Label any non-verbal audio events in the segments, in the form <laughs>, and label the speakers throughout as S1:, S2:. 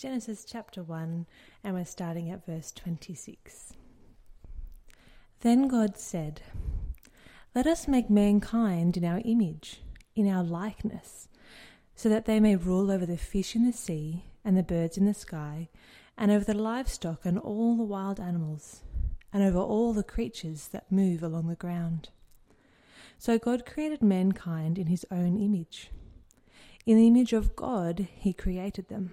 S1: Genesis chapter 1, and we're starting at verse 26. Then God said, Let us make mankind in our image, in our likeness, so that they may rule over the fish in the sea, and the birds in the sky, and over the livestock and all the wild animals, and over all the creatures that move along the ground. So God created mankind in his own image. In the image of God, he created them.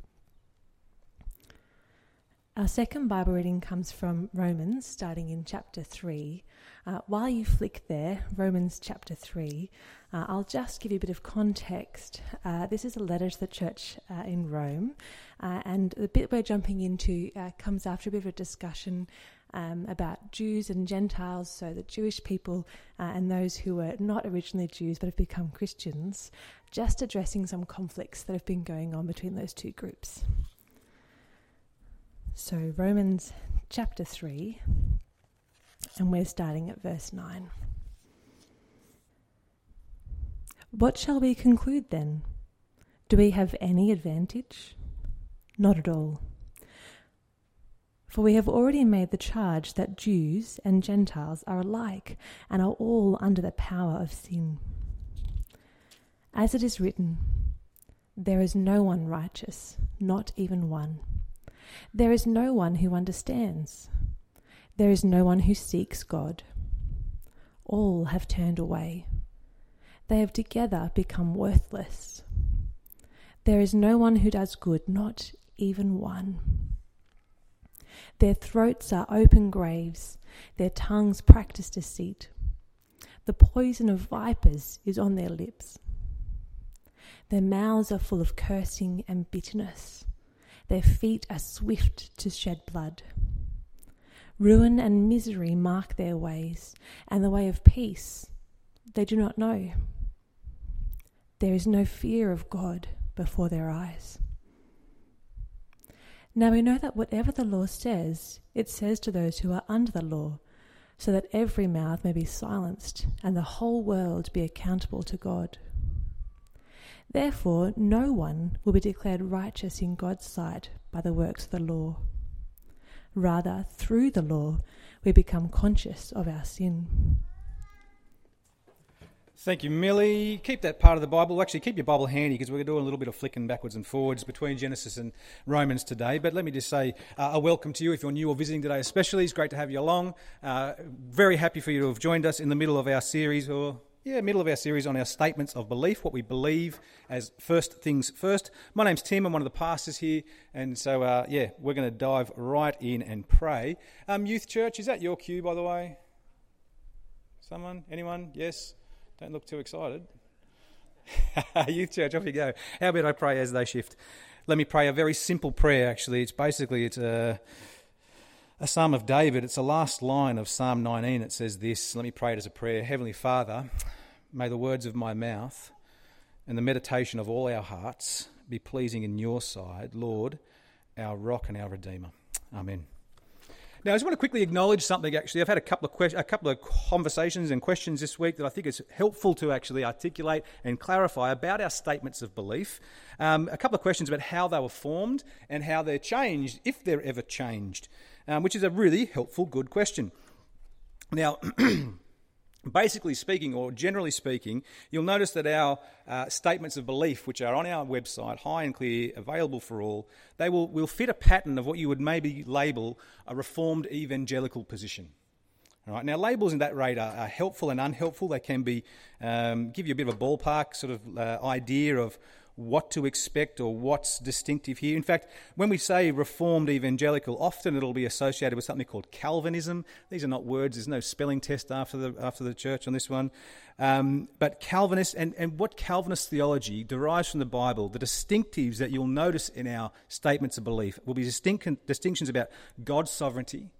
S1: Our second Bible reading comes from Romans, starting in chapter 3. Uh, while you flick there, Romans chapter 3, uh, I'll just give you a bit of context. Uh, this is a letter to the church uh, in Rome, uh, and the bit we're jumping into uh, comes after a bit of a discussion um, about Jews and Gentiles, so the Jewish people and those who were not originally Jews but have become Christians, just addressing some conflicts that have been going on between those two groups. So, Romans chapter 3, and we're starting at verse 9. What shall we conclude then? Do we have any advantage? Not at all. For we have already made the charge that Jews and Gentiles are alike and are all under the power of sin. As it is written, There is no one righteous, not even one. There is no one who understands. There is no one who seeks God. All have turned away. They have together become worthless. There is no one who does good, not even one. Their throats are open graves, their tongues practice deceit. The poison of vipers is on their lips. Their mouths are full of cursing and bitterness. Their feet are swift to shed blood. Ruin and misery mark their ways, and the way of peace they do not know. There is no fear of God before their eyes. Now we know that whatever the law says, it says to those who are under the law, so that every mouth may be silenced and the whole world be accountable to God. Therefore, no one will be declared righteous in God's sight by the works of the law. Rather, through the law, we become conscious of our sin.
S2: Thank you, Millie. Keep that part of the Bible. Actually, keep your Bible handy because we're doing a little bit of flicking backwards and forwards between Genesis and Romans today. But let me just say uh, a welcome to you if you're new or visiting today, especially. It's great to have you along. Uh, very happy for you to have joined us in the middle of our series, or yeah, middle of our series on our statements of belief, what we believe as first things first. My name's Tim. I'm one of the pastors here, and so uh, yeah, we're going to dive right in and pray. Um, Youth Church, is that your cue, by the way? Someone? Anyone? Yes. Don't look too excited. <laughs> Youth Church, off you go. How about I pray as they shift? Let me pray a very simple prayer. Actually, it's basically it's a a psalm of David. It's the last line of Psalm 19. It says this Let me pray it as a prayer Heavenly Father, may the words of my mouth and the meditation of all our hearts be pleasing in your sight, Lord, our rock and our Redeemer. Amen. Now, I just want to quickly acknowledge something. Actually, I've had a couple of que- a couple of conversations and questions this week that I think is helpful to actually articulate and clarify about our statements of belief. Um, a couple of questions about how they were formed and how they're changed, if they're ever changed um, which is a really helpful, good question. Now, <clears throat> basically speaking, or generally speaking, you'll notice that our uh, statements of belief, which are on our website, high and clear, available for all, they will, will fit a pattern of what you would maybe label a reformed evangelical position. All right. Now, labels in that rate are, are helpful and unhelpful. They can be um, give you a bit of a ballpark sort of uh, idea of what to expect or what's distinctive here. In fact, when we say Reformed Evangelical, often it'll be associated with something called Calvinism. These are not words. There's no spelling test after the after the church on this one. Um, but Calvinist and, and what Calvinist theology derives from the Bible, the distinctives that you'll notice in our statements of belief will be distinct, distinctions about God's sovereignty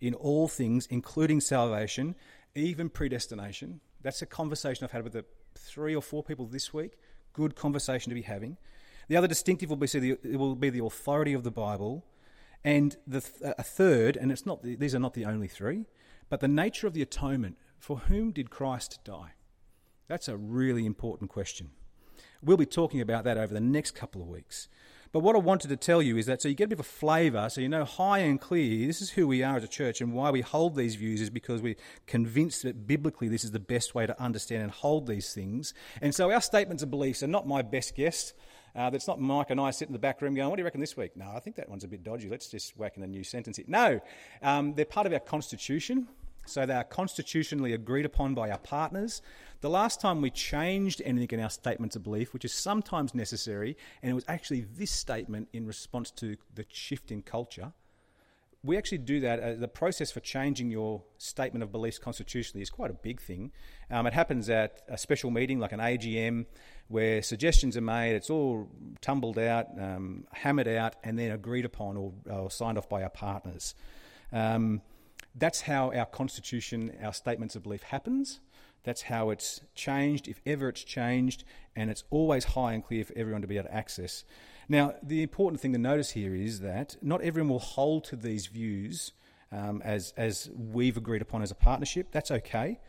S2: in all things, including salvation, even predestination. That's a conversation I've had with the three or four people this week good conversation to be having. The other distinctive will be, the, will be the authority of the Bible. And the th- a third, and it's not the, these are not the only three, but the nature of the atonement. For whom did Christ die? That's a really important question. We'll be talking about that over the next couple of weeks. But what I wanted to tell you is that so you get a bit of a flavour, so you know high and clear this is who we are as a church and why we hold these views is because we're convinced that biblically this is the best way to understand and hold these things. And so our statements of beliefs are not my best guess. Uh, that's not Mike and I sit in the back room going, What do you reckon this week? No, I think that one's a bit dodgy. Let's just whack in a new sentence here. No, um, they're part of our constitution. So they are constitutionally agreed upon by our partners. The last time we changed anything in our statements of belief, which is sometimes necessary, and it was actually this statement in response to the shift in culture, we actually do that. Uh, the process for changing your statement of beliefs constitutionally is quite a big thing. Um, it happens at a special meeting like an AGM where suggestions are made, it's all tumbled out, um, hammered out, and then agreed upon or, or signed off by our partners. Um, that's how our constitution, our statements of belief happens. That's how it's changed, if ever it's changed, and it's always high and clear for everyone to be able to access. Now, the important thing to notice here is that not everyone will hold to these views um, as, as we've agreed upon as a partnership. That's okay.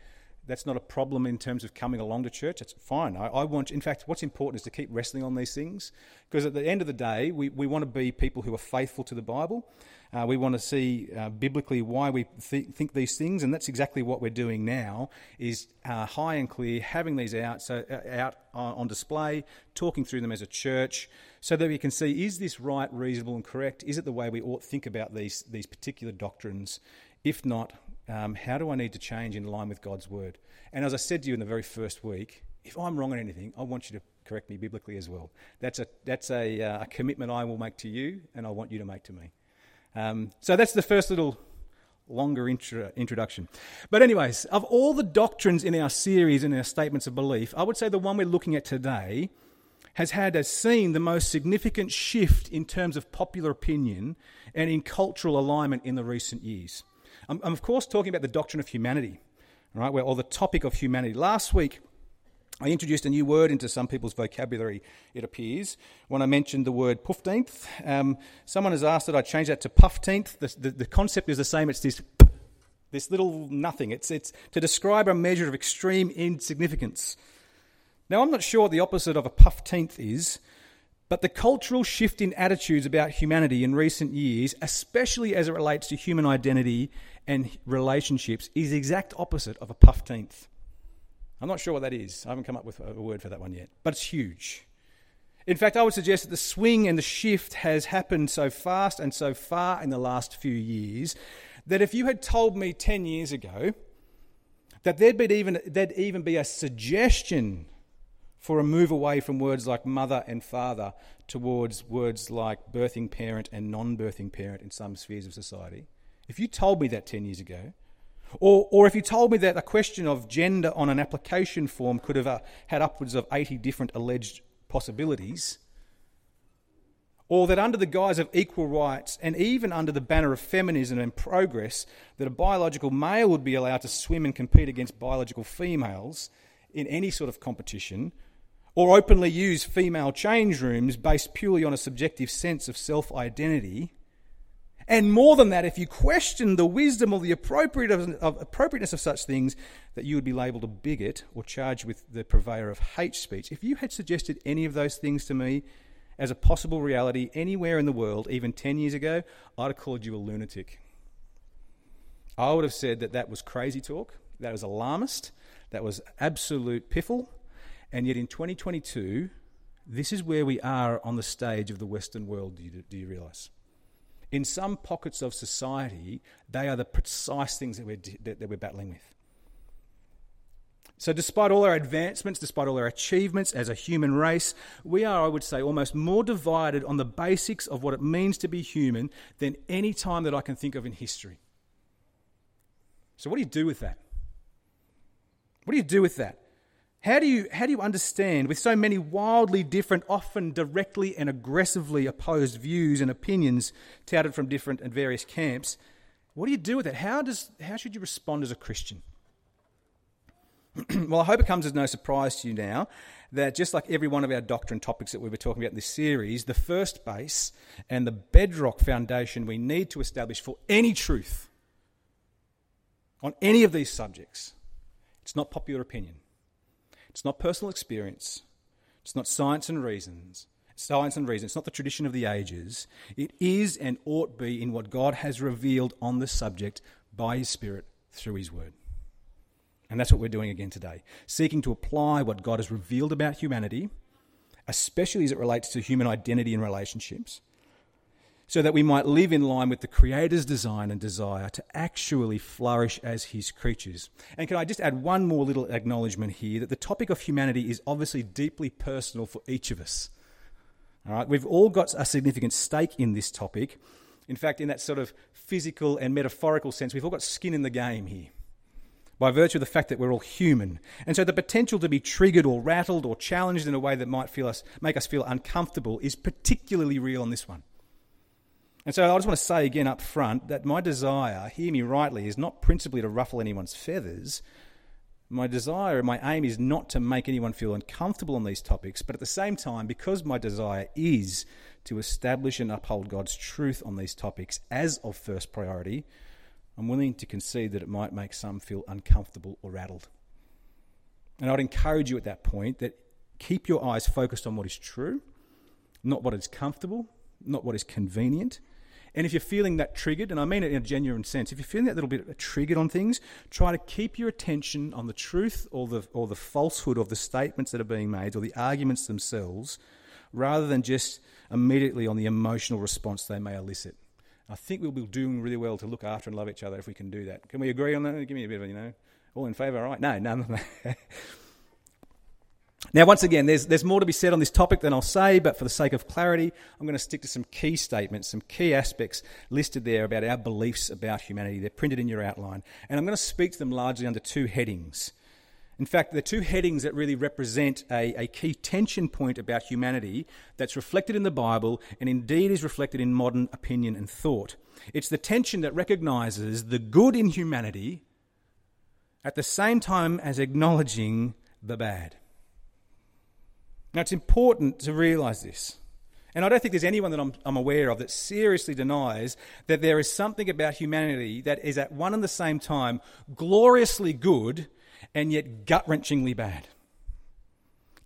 S2: That's not a problem in terms of coming along to church. It's fine. I, I, want, in fact, what's important is to keep wrestling on these things because at the end of the day, we, we want to be people who are faithful to the Bible. Uh, we want to see uh, biblically why we th- think these things, and that's exactly what we're doing now. Is uh, high and clear, having these out so uh, out on display, talking through them as a church, so that we can see is this right, reasonable, and correct? Is it the way we ought to think about these these particular doctrines? If not, um, how do I need to change in line with God's word? And as I said to you in the very first week, if I'm wrong on anything, I want you to correct me biblically as well. That's a that's a, uh, a commitment I will make to you, and I want you to make to me. Um, so that's the first little longer intro, introduction. But, anyways, of all the doctrines in our series and our statements of belief, I would say the one we're looking at today has had as seen the most significant shift in terms of popular opinion and in cultural alignment in the recent years. I'm, I'm of course talking about the doctrine of humanity, right? Where, or the topic of humanity. Last week, I introduced a new word into some people's vocabulary, it appears, when I mentioned the word puffteenth. Um, someone has asked that I change that to puffteenth. The, the, the, concept is the same, it's this, this little nothing. It's, it's to describe a measure of extreme insignificance. Now, I'm not sure what the opposite of a puffteenth is, but the cultural shift in attitudes about humanity in recent years, especially as it relates to human identity and relationships, is the exact opposite of a puffteenth. I'm not sure what that is. I haven't come up with a word for that one yet, but it's huge. In fact, I would suggest that the swing and the shift has happened so fast and so far in the last few years that if you had told me 10 years ago that there'd, even, there'd even be a suggestion for a move away from words like mother and father towards words like birthing parent and non birthing parent in some spheres of society, if you told me that 10 years ago, or, or if you told me that a question of gender on an application form could have uh, had upwards of 80 different alleged possibilities, or that under the guise of equal rights and even under the banner of feminism and progress, that a biological male would be allowed to swim and compete against biological females in any sort of competition, or openly use female change rooms based purely on a subjective sense of self identity and more than that, if you question the wisdom or the appropriateness of such things, that you would be labelled a bigot or charged with the purveyor of hate speech. If you had suggested any of those things to me as a possible reality anywhere in the world, even 10 years ago, I'd have called you a lunatic. I would have said that that was crazy talk, that was alarmist, that was absolute piffle. And yet in 2022, this is where we are on the stage of the Western world, do you, do you realise? in some pockets of society, they are the precise things that we're, that we're battling with. So, despite all our advancements, despite all our achievements as a human race, we are, I would say, almost more divided on the basics of what it means to be human than any time that I can think of in history. So, what do you do with that? What do you do with that? How do you, how do you understand, with so many wildly different, often directly and aggressively opposed views and opinions touted from different and various camps, what do you do with that? How, does, how should you respond as a Christian? <clears throat> well, I hope it comes as no surprise to you now that just like every one of our doctrine topics that we were talking about in this series, the first base and the bedrock foundation we need to establish for any truth on any of these subjects, it's not popular opinion. It's not personal experience. It's not science and reasons. Science and reason. It's not the tradition of the ages. It is and ought be in what God has revealed on the subject by His Spirit through His Word. And that's what we're doing again today, seeking to apply what God has revealed about humanity, especially as it relates to human identity and relationships, so that we might live in line with the Creator's design and desire to actually flourish as His creatures. And can I just add one more little acknowledgement here that the topic of humanity is obviously deeply personal for each of us. All right, we've all got a significant stake in this topic. In fact, in that sort of physical and metaphorical sense, we've all got skin in the game here by virtue of the fact that we're all human. And so the potential to be triggered or rattled or challenged in a way that might feel us, make us feel uncomfortable is particularly real on this one. And so I just want to say again up front that my desire, hear me rightly, is not principally to ruffle anyone's feathers. My desire, and my aim is not to make anyone feel uncomfortable on these topics, but at the same time, because my desire is to establish and uphold God's truth on these topics as of first priority, I'm willing to concede that it might make some feel uncomfortable or rattled. And I'd encourage you at that point that keep your eyes focused on what is true, not what is comfortable, not what is convenient. And if you're feeling that triggered, and I mean it in a genuine sense, if you're feeling that little bit triggered on things, try to keep your attention on the truth or the, or the falsehood of the statements that are being made or the arguments themselves, rather than just immediately on the emotional response they may elicit. I think we'll be doing really well to look after and love each other if we can do that. Can we agree on that? Give me a bit of, you know, all in favour, right? No, no, no. <laughs> Now, once again, there's, there's more to be said on this topic than I'll say, but for the sake of clarity, I'm going to stick to some key statements, some key aspects listed there about our beliefs about humanity. They're printed in your outline. And I'm going to speak to them largely under two headings. In fact, the two headings that really represent a, a, key tension point about humanity that's reflected in the Bible and indeed is reflected in modern opinion and thought. It's the tension that recognizes the good in humanity at the same time as acknowledging the bad. Now, it's important to realize this. And I don't think there's anyone that I'm, I'm, aware of that seriously denies that there is something about humanity that is at one and the same time gloriously good and yet gut wrenchingly bad.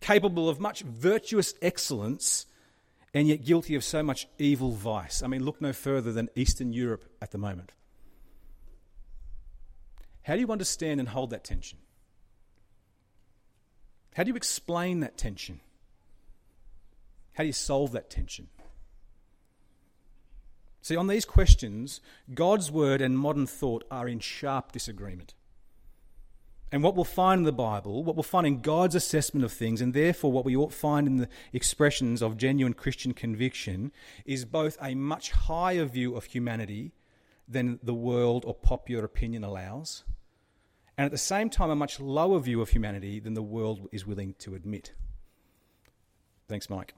S2: Capable of much virtuous excellence and yet guilty of so much evil vice. I mean, look no further than Eastern Europe at the moment. How do you understand and hold that tension? How do you explain that tension? How do you solve that tension? See, on these questions, God's word and modern thought are in sharp disagreement. And what we'll find in the Bible, what we'll find in God's assessment of things, and therefore what we ought find in the expressions of genuine Christian conviction, is both a much higher view of humanity than the world or popular opinion allows, and at the same time, a much lower view of humanity than the world is willing to admit. Thanks, Mike.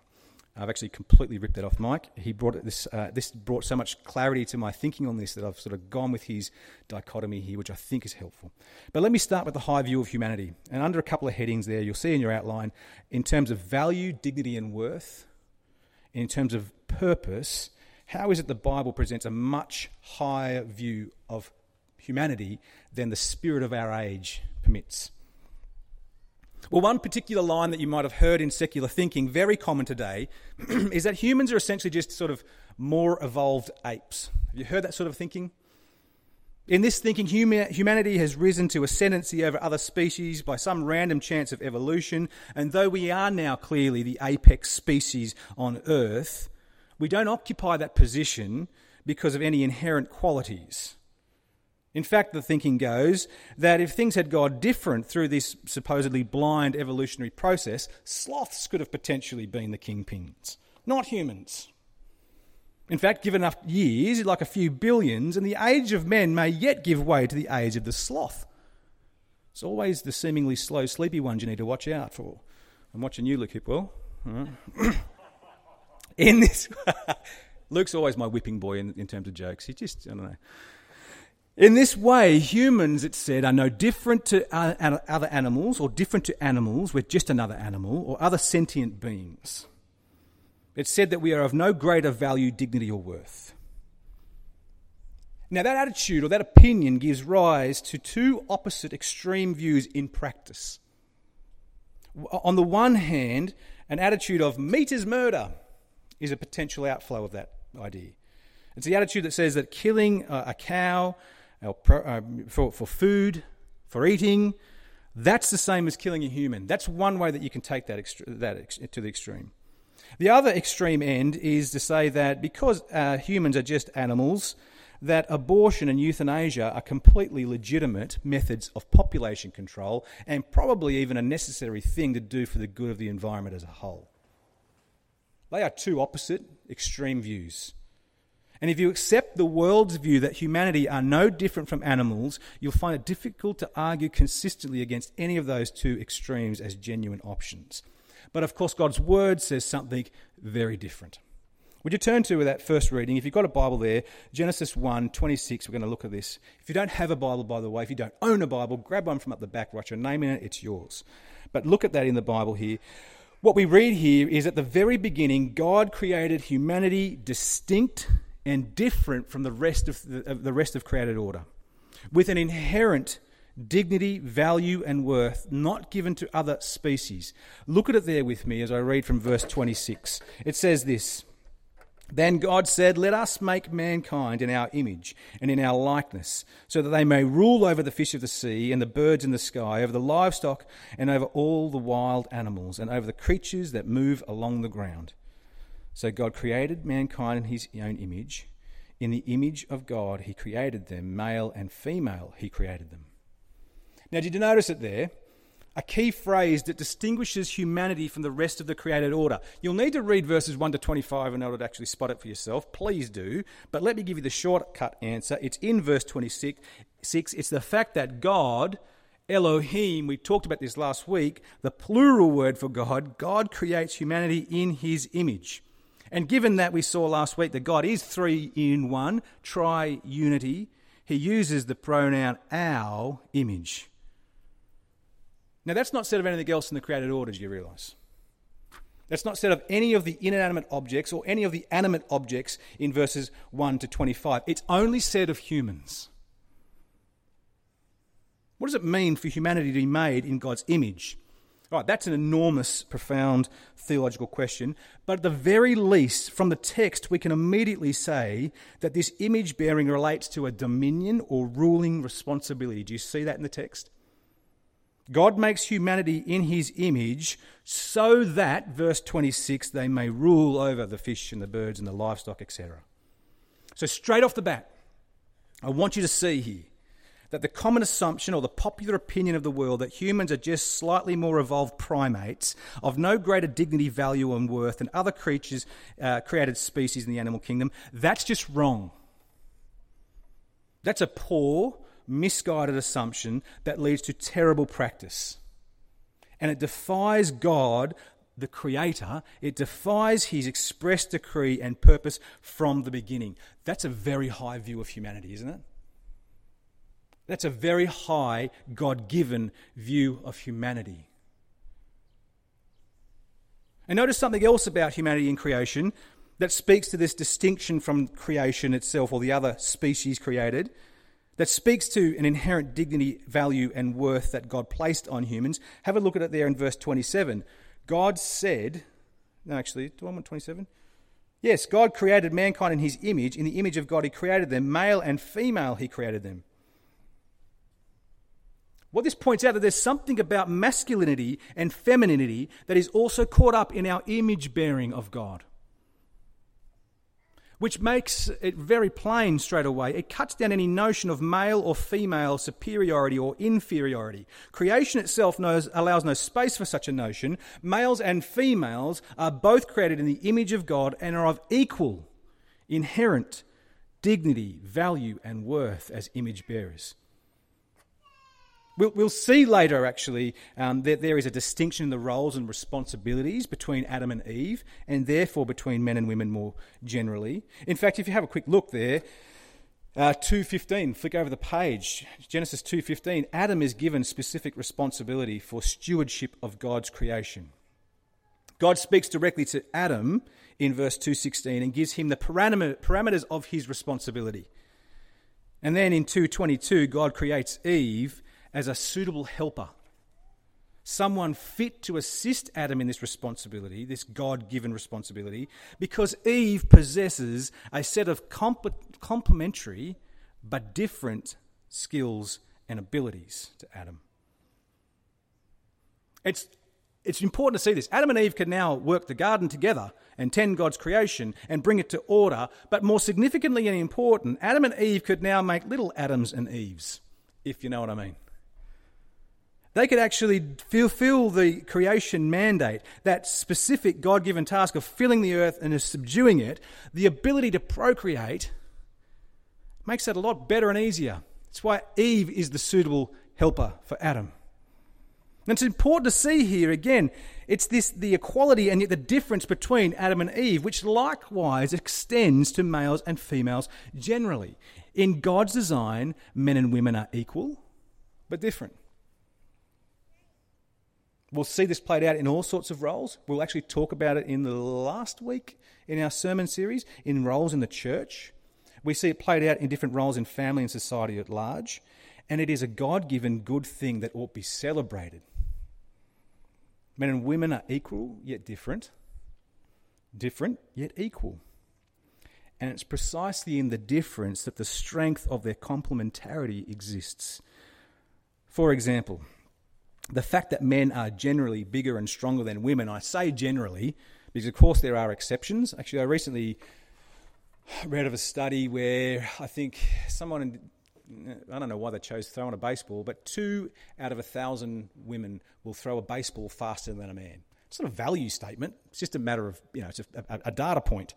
S2: I've actually completely ripped that off Mike. He brought this. Uh, this brought so much clarity to my thinking on this that I've sort of gone with his dichotomy here, which I think is helpful. But let me start with the high view of humanity, and under a couple of headings there, you'll see in your outline, in terms of value, dignity, and worth, in terms of purpose, how is it the Bible presents a much higher view of humanity than the spirit of our age permits? Well, one particular line that you might have heard in secular thinking, very common today, <clears throat> is that humans are essentially just sort of more evolved apes. Have you heard that sort of thinking? In this thinking, humanity has risen to ascendancy over other species by some random chance of evolution, and though we are now clearly the apex species on Earth, we don't occupy that position because of any inherent qualities. In fact, the thinking goes that if things had gone different through this supposedly blind evolutionary process, sloths could have potentially been the kingpins, not humans. In fact, given enough years, like a few billions, and the age of men may yet give way to the age of the sloth. It's always the seemingly slow, sleepy ones you need to watch out for. I'm watching you, Luke Hipwell. <coughs> in this, <laughs> Luke's always my whipping boy in, in terms of jokes. He just, I don't know. In this way, humans, it said, are no different to uh, other animals or different to animals. We're just another animal or other sentient beings. It said that we are of no greater value, dignity, or worth. Now, that attitude or that opinion gives rise to two opposite extreme views in practice. On the one hand, an attitude of meat is murder is a potential outflow of that idea. It's the attitude that says that killing a cow uh, for, for food, for eating, that's the same as killing a human. That's one way that you can take that, that to the extreme. The other extreme end is to say that because uh, humans are just animals, that abortion and euthanasia are completely legitimate methods of population control and probably even a necessary thing to do for the good of the environment as a whole. They are two opposite extreme views. And if you accept the world's view that humanity are no different from animals, you'll find it difficult to argue consistently against any of those two extremes as genuine options. But of course, God's word says something very different. Would you turn to that first reading? If you've got a Bible there, Genesis 1 26, we're going to look at this. If you don't have a Bible, by the way, if you don't own a Bible, grab one from up the back, write your name in it, it's yours. But look at that in the Bible here. What we read here is at the very beginning, God created humanity distinct and different from the rest of the, of the rest of created order, with an inherent dignity, value, and worth not given to other species. Look at it there with me as I read from verse 26. It says this. Then God said, Let us make mankind in our image and in our likeness, so that they may rule over the fish of the sea and the birds in the sky, over the livestock and over all the wild animals, and over the creatures that move along the ground. So God created mankind in his own image. In the image of God, he created them, male and female, he created them. Now, did you notice it there? a key phrase that distinguishes humanity from the rest of the created order. You'll need to read verses 1 to 25 in order to actually spot it for yourself. Please do. But let me give you the shortcut answer. It's in verse 26. Six, It's the fact that God, Elohim, we talked about this last week, the plural word for God, God creates humanity in his image. And given that we saw last week that God is three in one, tri unity, he uses the pronoun our image. Now, that's not said of anything else in the created order, do you realise? That's not said of any of the inanimate objects or any of the animate objects in verses 1 to 25. It's only said of humans. What does it mean for humanity to be made in God's image? Right, that's an enormous, profound theological question. But at the very least, from the text, we can immediately say that this image bearing relates to a dominion or ruling responsibility. Do you see that in the text? God makes humanity in his image so that, verse 26, they may rule over the fish and the birds and the livestock, etc. So, straight off the bat, I want you to see here that the common assumption or the popular opinion of the world that humans are just slightly more evolved primates of no greater dignity, value, and worth than other creatures, uh, created species in the animal kingdom, that's just wrong. That's a poor, misguided assumption that leads to terrible practice. And it defies God, the Creator, it defies His express decree and purpose from the beginning. That's a very high view of humanity, isn't it? That's a very high, God given view of humanity. And notice something else about humanity in creation that speaks to this distinction from creation itself or the other species created that speaks to an inherent dignity, value, and worth that God placed on humans. Have a look at it there in verse 27. God said, no, actually, do I want 27? Yes, God created mankind in his image. In the image of God, he created them. Male and female, he created them. What this points out that there's something about masculinity and femininity that is also caught up in our image bearing of God. which makes it very plain straight away. It cuts down any notion of male or female superiority or inferiority. Creation itself knows, allows no space for such a notion. Males and females are both created in the image of God and are of equal, inherent dignity, value, and worth as image bearers. We'll, we'll see later, actually, um, that there is a distinction in the roles and responsibilities between Adam and Eve, and therefore between men and women more generally. In fact, if you have a quick look there, uh, 2.15, flick over the page, Genesis 2.15, Adam is given specific responsibility for stewardship of God's creation. God speaks directly to Adam in verse 2.16 and gives him the parameters of his responsibility. And then in 2.22, God creates Eve as a suitable helper, someone fit to assist Adam in this responsibility, this God given responsibility, because Eve possesses a set of complementary but different skills and abilities to Adam. It's, it's important to see this. Adam and Eve can now work the garden together and tend God's creation and bring it to order, but more significantly and important, Adam and Eve could now make little Adams and Eves, if you know what I mean. They could actually fulfill the creation mandate, that specific God given task of filling the earth and of subduing it. The ability to procreate makes that a lot better and easier. That's why Eve is the suitable helper for Adam. And it's important to see here again, it's this the equality and yet the difference between Adam and Eve, which likewise extends to males and females generally. In God's design, men and women are equal, but different. We'll see this played out in all sorts of roles. We'll actually talk about it in the last week in our sermon series, in roles in the church. We see it played out in different roles in family and society at large. And it is a God given good thing that ought to be celebrated. Men and women are equal, yet different. Different, yet equal. And it's precisely in the difference that the strength of their complementarity exists. For example, the fact that men are generally bigger and stronger than women, I say generally, because of course there are exceptions. Actually, I recently read of a study where I think someone, I don't know why they chose throwing a baseball, but two out of a thousand women will throw a baseball faster than a man. It's not a value statement. It's just a matter of, you know, it's a, a, a data point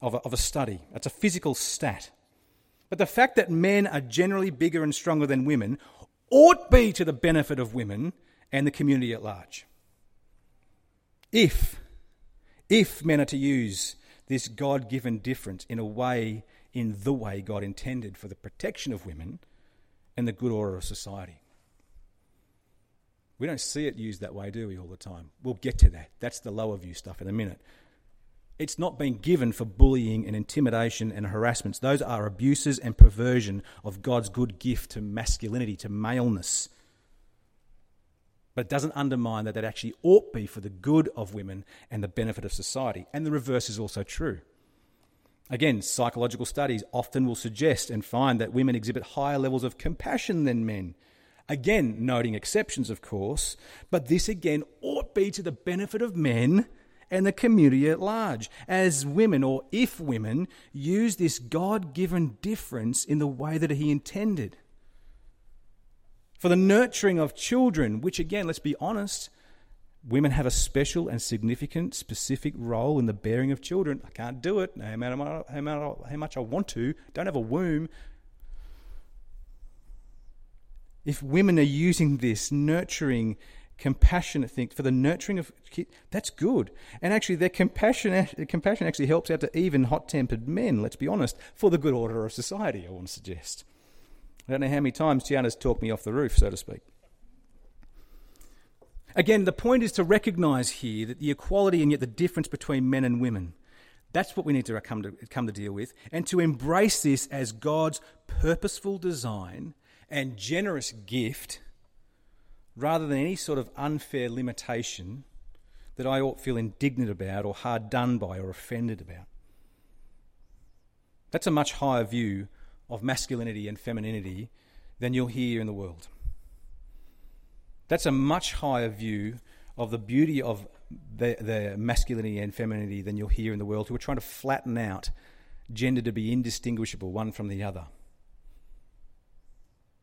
S2: of a, of a study. It's a physical stat. But the fact that men are generally bigger and stronger than women ought be to the benefit of women and the community at large. If, if men are to use this God given difference in a way, in the way God intended for the protection of women and the good order of society. We don't see it used that way, do we, all the time? We'll get to that. That's the lower view stuff in a minute. It's not being given for bullying and intimidation and harassments. Those are abuses and perversion of God's good gift to masculinity, to maleness. But it doesn't undermine that that actually ought be for the good of women and the benefit of society. And the reverse is also true. Again, psychological studies often will suggest and find that women exhibit higher levels of compassion than men. Again, noting exceptions, of course, but this again ought be to the benefit of men and the community at large, as women, or if women, use this God given difference in the way that He intended. For the nurturing of children, which again, let's be honest, women have a special and significant, specific role in the bearing of children. I can't do it, no matter how much I want to, don't have a womb. If women are using this nurturing compassionate thing for the nurturing of kids. That's good. And actually, their compassion, compassion actually helps out to even hot tempered men, let's be honest, for the good order of society, I want to suggest. I don't know how many times Gianna's talked me off the roof, so to speak. Again, the point is to recognize here that the equality and yet the difference between men and women. That's what we need to come to, come to deal with, and to embrace this as God's purposeful design and generous gift rather than any sort of unfair limitation that I ought feel indignant about or hard done by or offended about. That's a much higher view of masculinity and femininity than you'll hear in the world. That's a much higher view of the beauty of the, the masculinity and femininity than you'll hear in the world, who are trying to flatten out gender to be indistinguishable one from the other,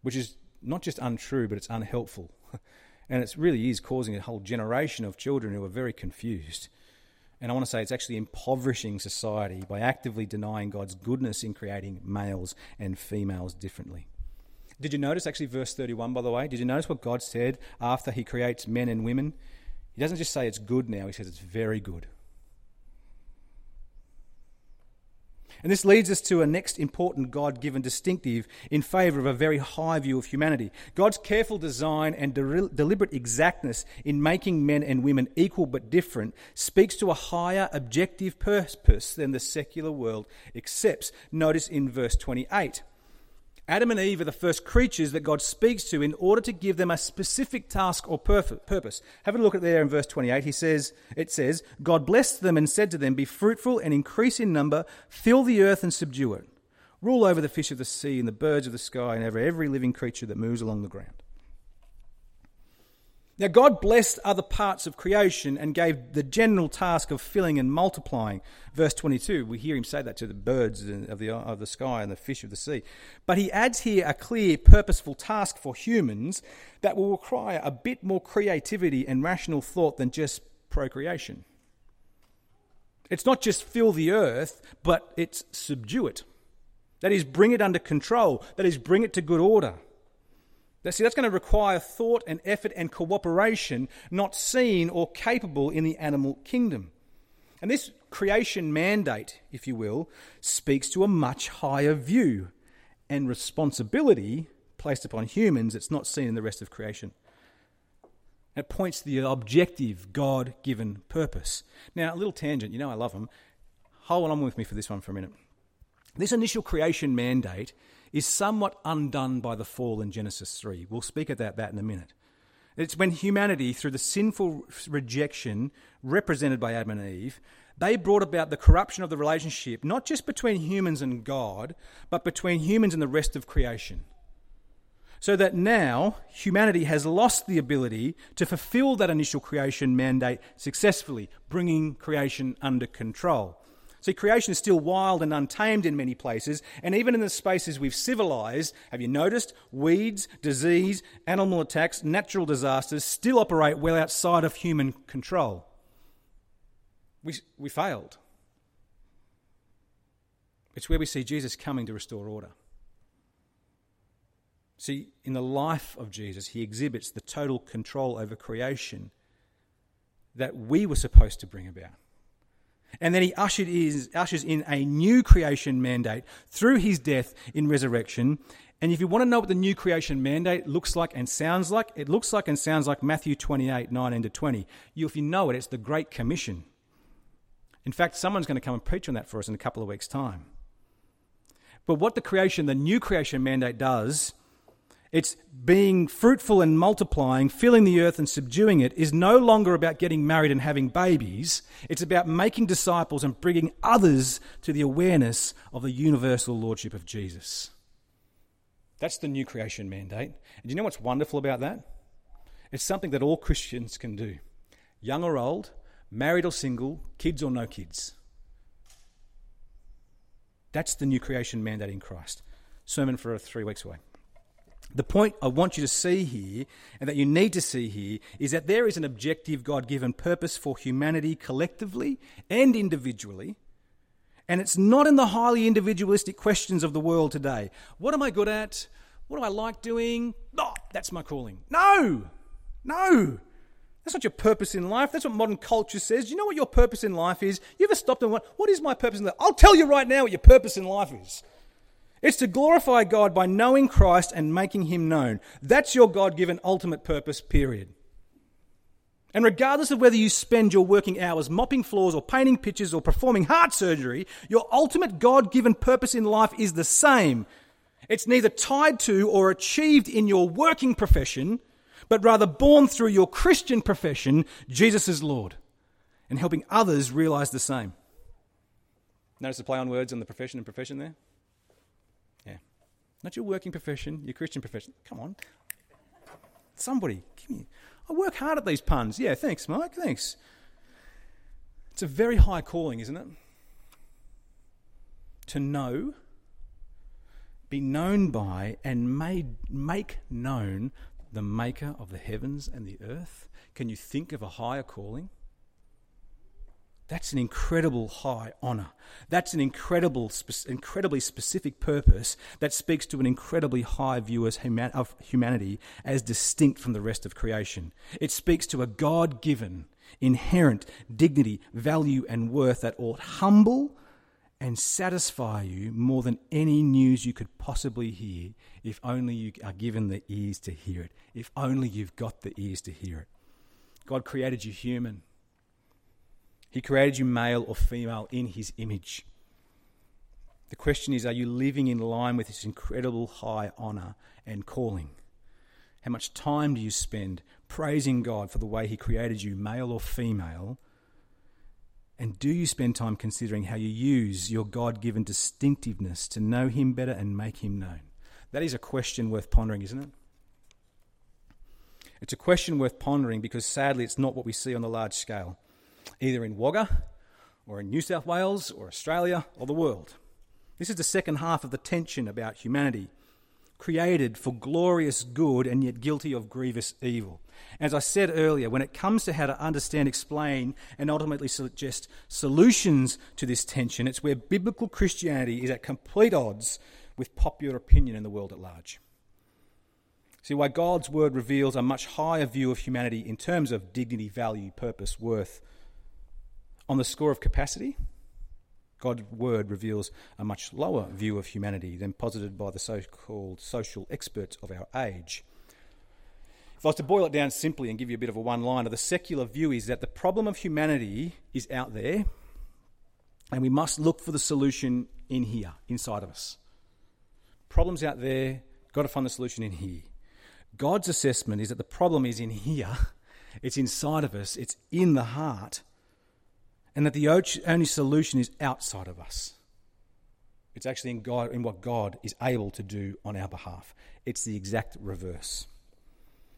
S2: which is not just untrue, but it's unhelpful. <laughs> and it really is causing a whole generation of children who are very confused. And I want to say it's actually impoverishing society by actively denying God's goodness in creating males and females differently. Did you notice, actually, verse 31, by the way? Did you notice what God said after He creates men and women? He doesn't just say it's good now, He says it's very good. And this leads us to a next important God given distinctive in favour of a very high view of humanity. God's careful design and de- deliberate exactness in making men and women equal but different speaks to a higher objective purpose than the secular world accepts. Notice in verse 28. Adam and Eve are the first creatures that God speaks to in order to give them a specific task or purpose. Have a look at there in verse 28. He says, it says, God blessed them and said to them, Be fruitful and increase in number, fill the earth and subdue it. Rule over the fish of the sea and the birds of the sky and over every living creature that moves along the ground. Now, God blessed other parts of creation and gave the general task of filling and multiplying. Verse 22, we hear him say that to the birds of the, of the sky and the fish of the sea. But he adds here a clear, purposeful task for humans that will require a bit more creativity and rational thought than just procreation. It's not just fill the earth, but it's subdue it. That is, bring it under control. That is, bring it to good order. See, that's going to require thought and effort and cooperation not seen or capable in the animal kingdom. And this creation mandate, if you will, speaks to a much higher view and responsibility placed upon humans that's not seen in the rest of creation. It points to the objective God given purpose. Now, a little tangent, you know I love them. Hold on with me for this one for a minute. This initial creation mandate is somewhat undone by the fall in Genesis 3. We'll speak about that in a minute. It's when humanity, through the sinful rejection represented by Adam and Eve, they brought about the corruption of the relationship, not just between humans and God, but between humans and the rest of creation. So that now humanity has lost the ability to fulfill that initial creation mandate successfully, bringing creation under control. See, creation is still wild and untamed in many places, and even in the spaces we've civilized, have you noticed? Weeds, disease, animal attacks, natural disasters still operate well outside of human control. We, we failed. It's where we see Jesus coming to restore order. See, in the life of Jesus, he exhibits the total control over creation that we were supposed to bring about. And then he ushered ushers in a new creation mandate through his death in resurrection. And if you want to know what the new creation mandate looks like and sounds like, it looks like and sounds like Matthew 28 19 to 20. You, if you know it, it's the Great Commission. In fact, someone's going to come and preach on that for us in a couple of weeks' time. But what the creation, the new creation mandate does it's being fruitful and multiplying, filling the earth and subduing it is no longer about getting married and having babies. It's about making disciples and bringing others to the awareness of the universal lordship of Jesus. That's the new creation mandate. And you know what's wonderful about that? It's something that all Christians can do. Young or old, married or single, kids or no kids. That's the new creation mandate in Christ. Sermon for three weeks away. The point I want you to see here, and that you need to see here, is that there is an objective God given purpose for humanity collectively and individually. And it's not in the highly individualistic questions of the world today. What am I good at? What do I like doing? Oh, that's my calling. No! No! That's not your purpose in life. That's what modern culture says. Do you know what your purpose in life is? You ever stopped and went, What is my purpose in life? I'll tell you right now what your purpose in life is. It's to glorify God by knowing Christ and making him known. That's your God given ultimate purpose, period. And regardless of whether you spend your working hours mopping floors or painting pictures or performing heart surgery, your ultimate God given purpose in life is the same. It's neither tied to or achieved in your working profession, but rather born through your Christian profession, Jesus is Lord, and helping others realize the same. Notice the play on words on the profession and profession there? Not your working profession, your Christian profession. Come on. Somebody, give me. I work hard at these puns. Yeah, thanks, Mike. Thanks. It's a very high calling, isn't it? to know, be known by, and made, make known the maker of the heavens and the earth? Can you think of a higher calling? That's an incredible high honour. That's an incredible, incredibly specific purpose that speaks to an incredibly high view of humanity as distinct from the rest of creation. It speaks to a God given, inherent dignity, value, and worth that ought humble and satisfy you more than any news you could possibly hear if only you are given the ears to hear it, if only you've got the ears to hear it. God created you human. He created you male or female in His image. The question is are you living in line with His incredible high honour and calling? How much time do you spend praising God for the way He created you, male or female? And do you spend time considering how you use your God given distinctiveness to know Him better and make Him known? That is a question worth pondering, isn't it? It's a question worth pondering because sadly it's not what we see on the large scale either in Wagga or in New South Wales or Australia or the world. This is the second half of the tension about humanity, created for glorious good and yet guilty of grievous evil. As I said earlier, when it comes to how to understand, explain, and ultimately suggest solutions to this tension, it's where biblical Christianity is at complete odds with popular opinion in the world at large. See, why God's word reveals a much higher view of humanity in terms of dignity, value, purpose, worth, on the score of capacity, God's word reveals a much lower view of humanity than posited by the so called social experts of our age. If I was to boil it down simply and give you a bit of a one liner, the secular view is that the problem of humanity is out there, and we must look for the solution in here, inside of us. Problems out there, got to find the solution in here. God's assessment is that the problem is in here, <laughs> it's inside of us, it's in the heart, and that the only solution is outside of us. It's actually in God, in what God is able to do on our behalf. It's the exact reverse.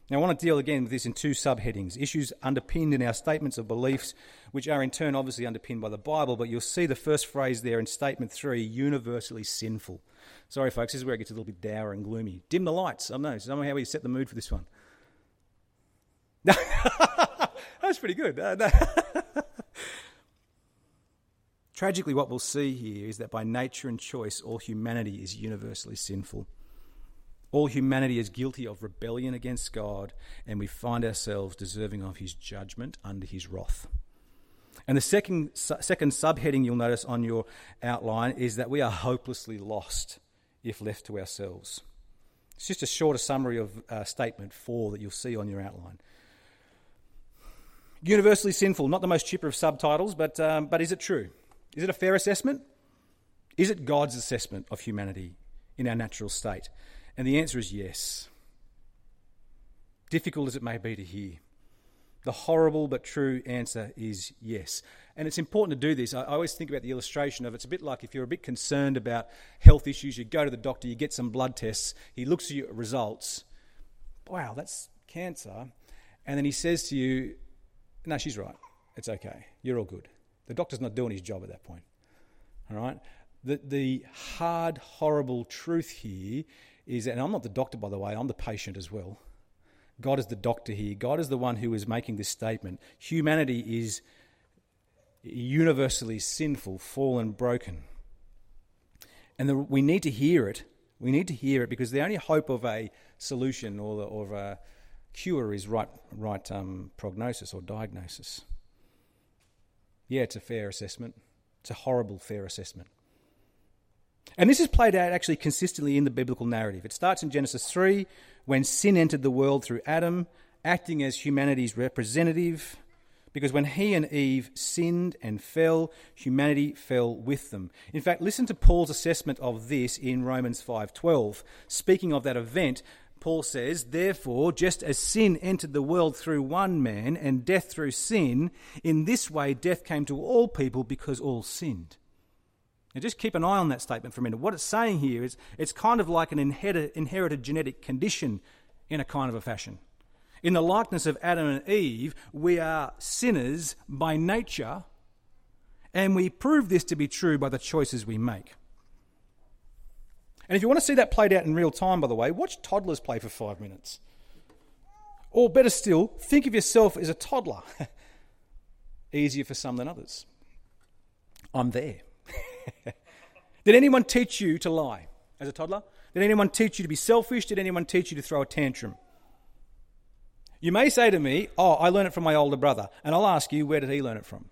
S2: Now, I want to deal again with this in two subheadings issues underpinned in our statements of beliefs, which are in turn obviously underpinned by the Bible, but you'll see the first phrase there in statement three universally sinful. Sorry, folks, this is where it gets a little bit dour and gloomy. Dim the lights. I know, somehow we set the mood for this one. <laughs> That's pretty good. Uh, no. <laughs> Tragically, what we'll see here is that by nature and choice, all humanity is universally sinful. All humanity is guilty of rebellion against God, and we find ourselves deserving of his judgment under his wrath. And the second, second subheading you'll notice on your outline is that we are hopelessly lost if left to ourselves. It's just a shorter summary of uh, statement four that you'll see on your outline. Universally sinful, not the most chipper of subtitles, but, um, but is it true? Is it a fair assessment? Is it God's assessment of humanity in our natural state? And the answer is yes. Difficult as it may be to hear. The horrible but true answer is yes. And it's important to do this. I always think about the illustration of it's a bit like if you're a bit concerned about health issues, you go to the doctor, you get some blood tests, he looks at your results. Wow, that's cancer. And then he says to you, No, she's right. It's okay. You're all good. The doctor's not doing his job at that point. All right? The, the hard, horrible truth here is, and I'm not the doctor, by the way, I'm the patient as well. God is the doctor here. God is the one who is making this statement. Humanity is universally sinful, fallen, broken. And the, we need to hear it. We need to hear it because the only hope of a solution or, the, or a cure is right, right um, prognosis or diagnosis. Yeah, it's a fair assessment. It's a horrible fair assessment. And this is played out actually consistently in the biblical narrative. It starts in Genesis 3 when sin entered the world through Adam, acting as humanity's representative. Because when he and Eve sinned and fell, humanity fell with them. In fact, listen to Paul's assessment of this in Romans 5:12. Speaking of that event, Paul says, Therefore, just as sin entered the world through one man and death through sin, in this way death came to all people because all sinned. Now, just keep an eye on that statement for a minute. What it's saying here is it's kind of like an inherited genetic condition in a kind of a fashion. In the likeness of Adam and Eve, we are sinners by nature, and we prove this to be true by the choices we make. And if you want to see that played out in real time, by the way, watch toddlers play for five minutes. Or better still, think of yourself as a toddler. <laughs> Easier for some than others. I'm there. <laughs> Did anyone teach you to lie as a toddler? Did anyone teach you to be selfish? Did anyone teach you to throw a tantrum? You may say to me, Oh, I learned it from my older brother. And I'll ask you, where did he learn it from?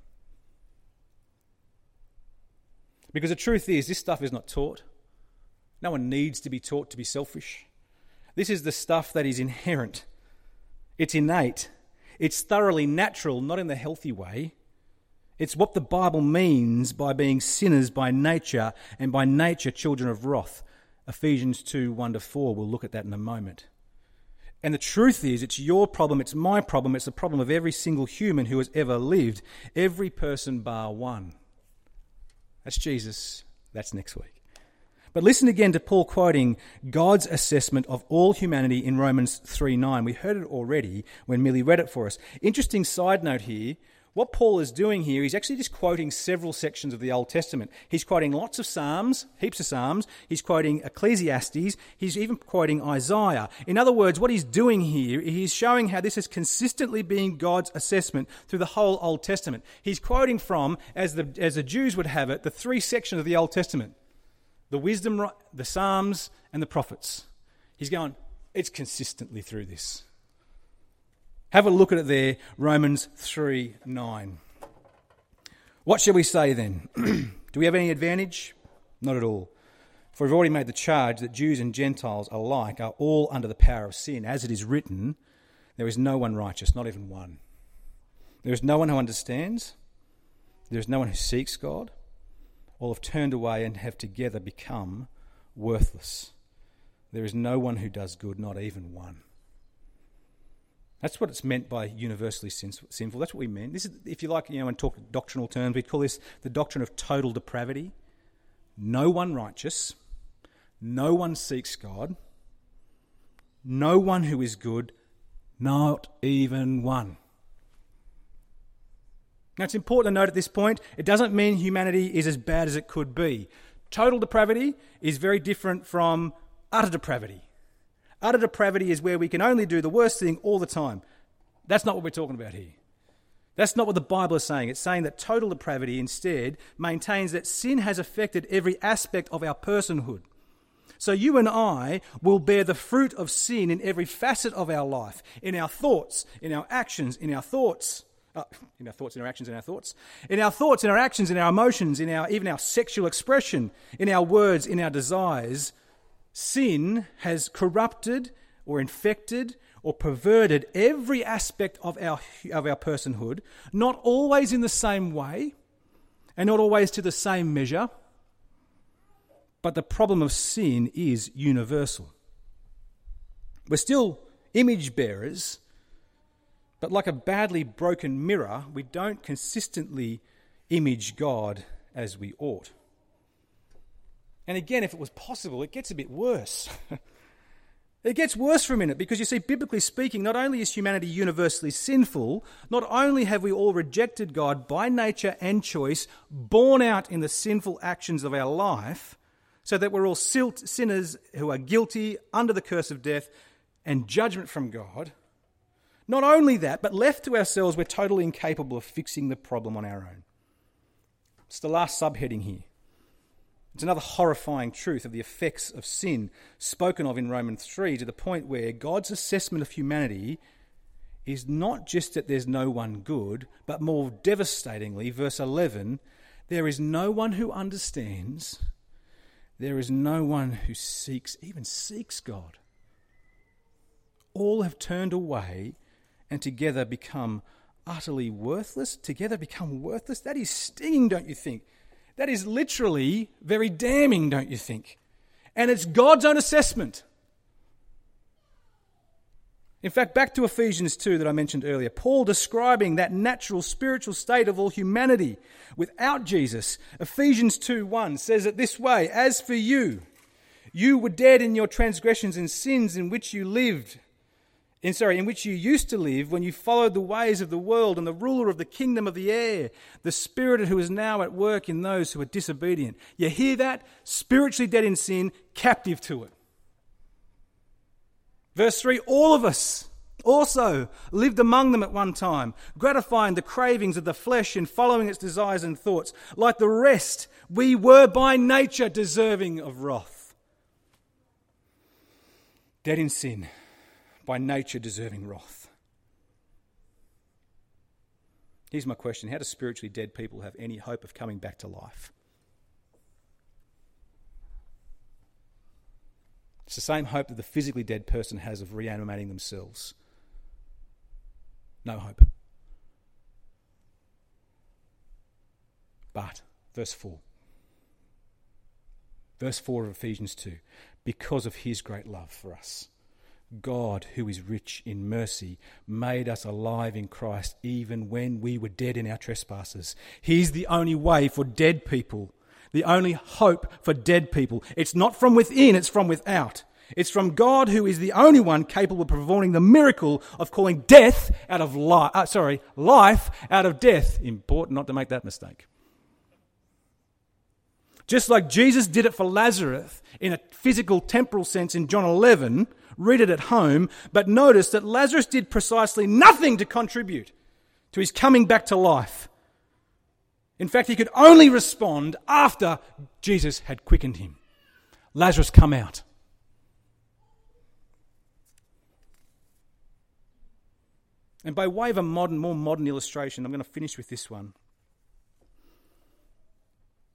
S2: Because the truth is, this stuff is not taught. No one needs to be taught to be selfish. This is the stuff that is inherent, it's innate, it's thoroughly natural, not in the healthy way. It's what the Bible means by being sinners by nature and by nature children of wrath. Ephesians 2 1 to 4. We'll look at that in a moment. And the truth is, it's your problem, it's my problem, it's the problem of every single human who has ever lived, every person bar one. That's Jesus. That's next week. But listen again to Paul quoting God's assessment of all humanity in Romans 3 9. We heard it already when Millie read it for us. Interesting side note here what Paul is doing here, he's actually just quoting several sections of the Old Testament. He's quoting lots of Psalms, heaps of Psalms. He's quoting Ecclesiastes. He's even quoting Isaiah. In other words, what he's doing here, he's showing how this has consistently been God's assessment through the whole Old Testament. He's quoting from, as the, as the Jews would have it, the three sections of the Old Testament the wisdom, the Psalms, and the prophets. He's going, it's consistently through this. Have a look at it there, Romans 3 9. What shall we say then? <clears throat> Do we have any advantage? Not at all. For we've already made the charge that Jews and Gentiles alike are all under the power of sin. As it is written, there is no one righteous, not even one. There is no one who understands. There is no one who seeks God. All have turned away and have together become worthless. There is no one who does good, not even one. That's what it's meant by universally sinful. That's what we mean. This is, if you like, you know, and talk doctrinal terms, we call this the doctrine of total depravity. No one righteous, no one seeks God, no one who is good, not even one. Now, it's important to note at this point, it doesn't mean humanity is as bad as it could be. Total depravity is very different from utter depravity. Utter depravity is where we can only do the worst thing all the time. That's not what we're talking about here. That's not what the Bible is saying. It's saying that total depravity instead maintains that sin has affected every aspect of our personhood. So you and I will bear the fruit of sin in every facet of our life, in our thoughts, in our actions, in our thoughts. Uh, in our thoughts, in our actions, in our thoughts, in our thoughts, in our actions, in our emotions, in our even our sexual expression, in our words, in our desires, Sin has corrupted or infected or perverted every aspect of our, of our personhood, not always in the same way and not always to the same measure. But the problem of sin is universal. We're still image bearers, but like a badly broken mirror, we don't consistently image God as we ought. And again, if it was possible, it gets a bit worse. <laughs> it gets worse for a minute because you see, biblically speaking, not only is humanity universally sinful, not only have we all rejected God by nature and choice, born out in the sinful actions of our life, so that we're all sinners who are guilty under the curse of death and judgment from God. Not only that, but left to ourselves, we're totally incapable of fixing the problem on our own. It's the last subheading here. It's another horrifying truth of the effects of sin spoken of in Romans 3 to the point where God's assessment of humanity is not just that there's no one good, but more devastatingly, verse 11, there is no one who understands, there is no one who seeks, even seeks God. All have turned away and together become utterly worthless. Together become worthless. That is stinging, don't you think? That is literally very damning, don't you think? And it's God's own assessment. In fact, back to Ephesians 2 that I mentioned earlier, Paul describing that natural spiritual state of all humanity without Jesus. Ephesians 2 1 says it this way As for you, you were dead in your transgressions and sins in which you lived in sorry, in which you used to live when you followed the ways of the world and the ruler of the kingdom of the air, the spirit who is now at work in those who are disobedient. You hear that? Spiritually dead in sin, captive to it. Verse 3 All of us also lived among them at one time, gratifying the cravings of the flesh and following its desires and thoughts. Like the rest, we were by nature deserving of wrath. Dead in sin by nature deserving wrath. Here's my question How do spiritually dead people have any hope of coming back to life? It's the same hope that the physically dead person has of reanimating themselves. No hope. But, verse 4. Verse 4 of Ephesians 2 because of his great love for us. God, who is rich in mercy, made us alive in Christ even when we were dead in our trespasses. He's the only way for dead people, the only hope for dead people. It's not from within, it's from without. It's from God who is the only one capable of performing the miracle of calling death out of life, uh, sorry, life out of death. Important not to make that mistake. Just like Jesus did it for Lazarus in a physical temporal sense in John 11, read it at home, but notice that Lazarus did precisely nothing to contribute to his coming back to life. In fact, he could only respond after Jesus had quickened him. Lazarus, come out. And by way of a modern, more modern illustration, I'm going to finish with this one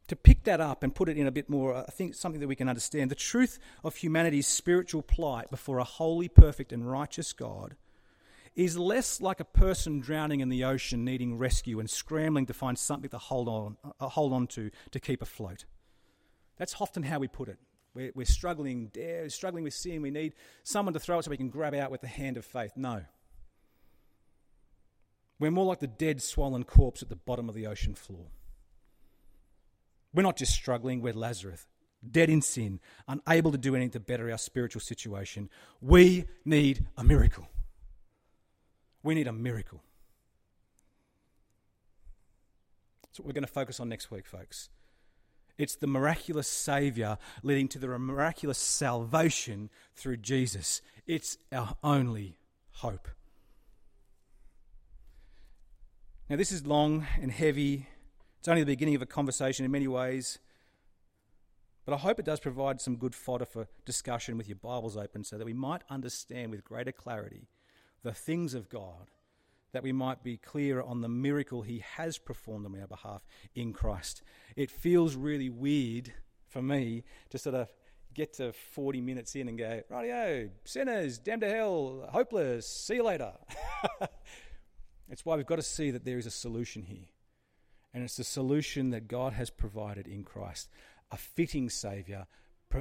S2: to pick that up and put it in a bit more, I think, something that we can understand. The truth of humanity's spiritual plight before a holy, perfect, and righteous God is less like a person drowning in the ocean needing rescue and scrambling to find something to hold on, uh, hold on to to keep afloat. That's often how we put it. We're, we're struggling, struggling with sin. We need someone to throw it so we can grab out with the hand of faith. No. We're more like the dead, swollen corpse at the bottom of the ocean floor. We're not just struggling, we're Lazarus, dead in sin, unable to do anything to better our spiritual situation. We need a miracle. We need a miracle. That's what we're going to focus on next week, folks. It's the miraculous Saviour leading to the miraculous salvation through Jesus. It's our only hope. Now, this is long and heavy it's only the beginning of a conversation in many ways, but I hope it does provide some good fodder for discussion with your Bibles open so that we might understand with greater clarity the things of God, that we might be clearer on the miracle He has performed on our behalf in Christ. It feels really weird for me to sort of get to 40 minutes in and go, rightio, sinners, damned to hell, hopeless, see you later. <laughs> it's why we've got to see that there is a solution here. And it's the solution that God has provided in Christ a fitting Saviour,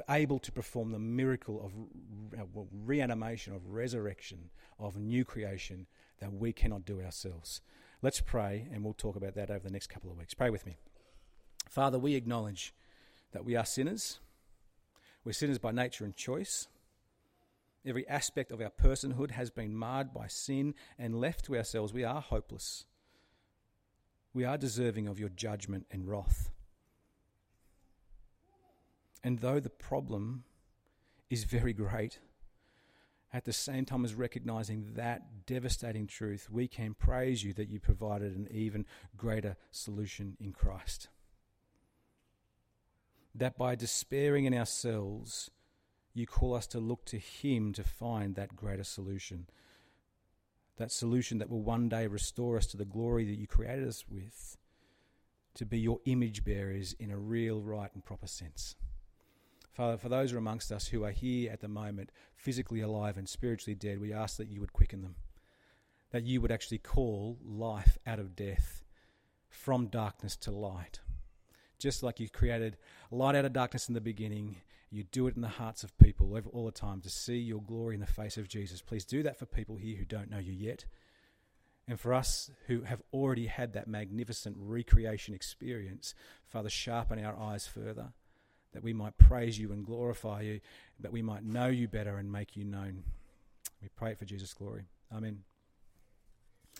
S2: able to perform the miracle of uh, reanimation, of resurrection, of new creation that we cannot do ourselves. Let's pray, and we'll talk about that over the next couple of weeks. Pray with me. Father, we acknowledge that we are sinners. We're sinners by nature and choice. Every aspect of our personhood has been marred by sin, and left to ourselves, we are hopeless we are deserving of your judgment and wrath. And though the problem is very great, at the same time as recognizing that devastating truth, we can praise you that you provided an even greater solution in Christ. That by despairing in ourselves, you call us to look to Him to find that greater solution that solution that will one day restore us to the glory that you created us with, to be your image bearers in a real, right, and proper sense. Father, for those are amongst us who are here at the moment, physically alive and spiritually dead, we ask that you would quicken them, that you would actually call life out of death, from darkness to light. Just like you created light out of darkness in the beginning you do it in the hearts of people all the time to see your glory in the face of Jesus. Please do that for people here who don't know you yet. And for us who have already had that magnificent recreation experience, Father, sharpen our eyes further that we might praise you and glorify you, that we might know you better and make you known. We pray it for Jesus' glory. Amen.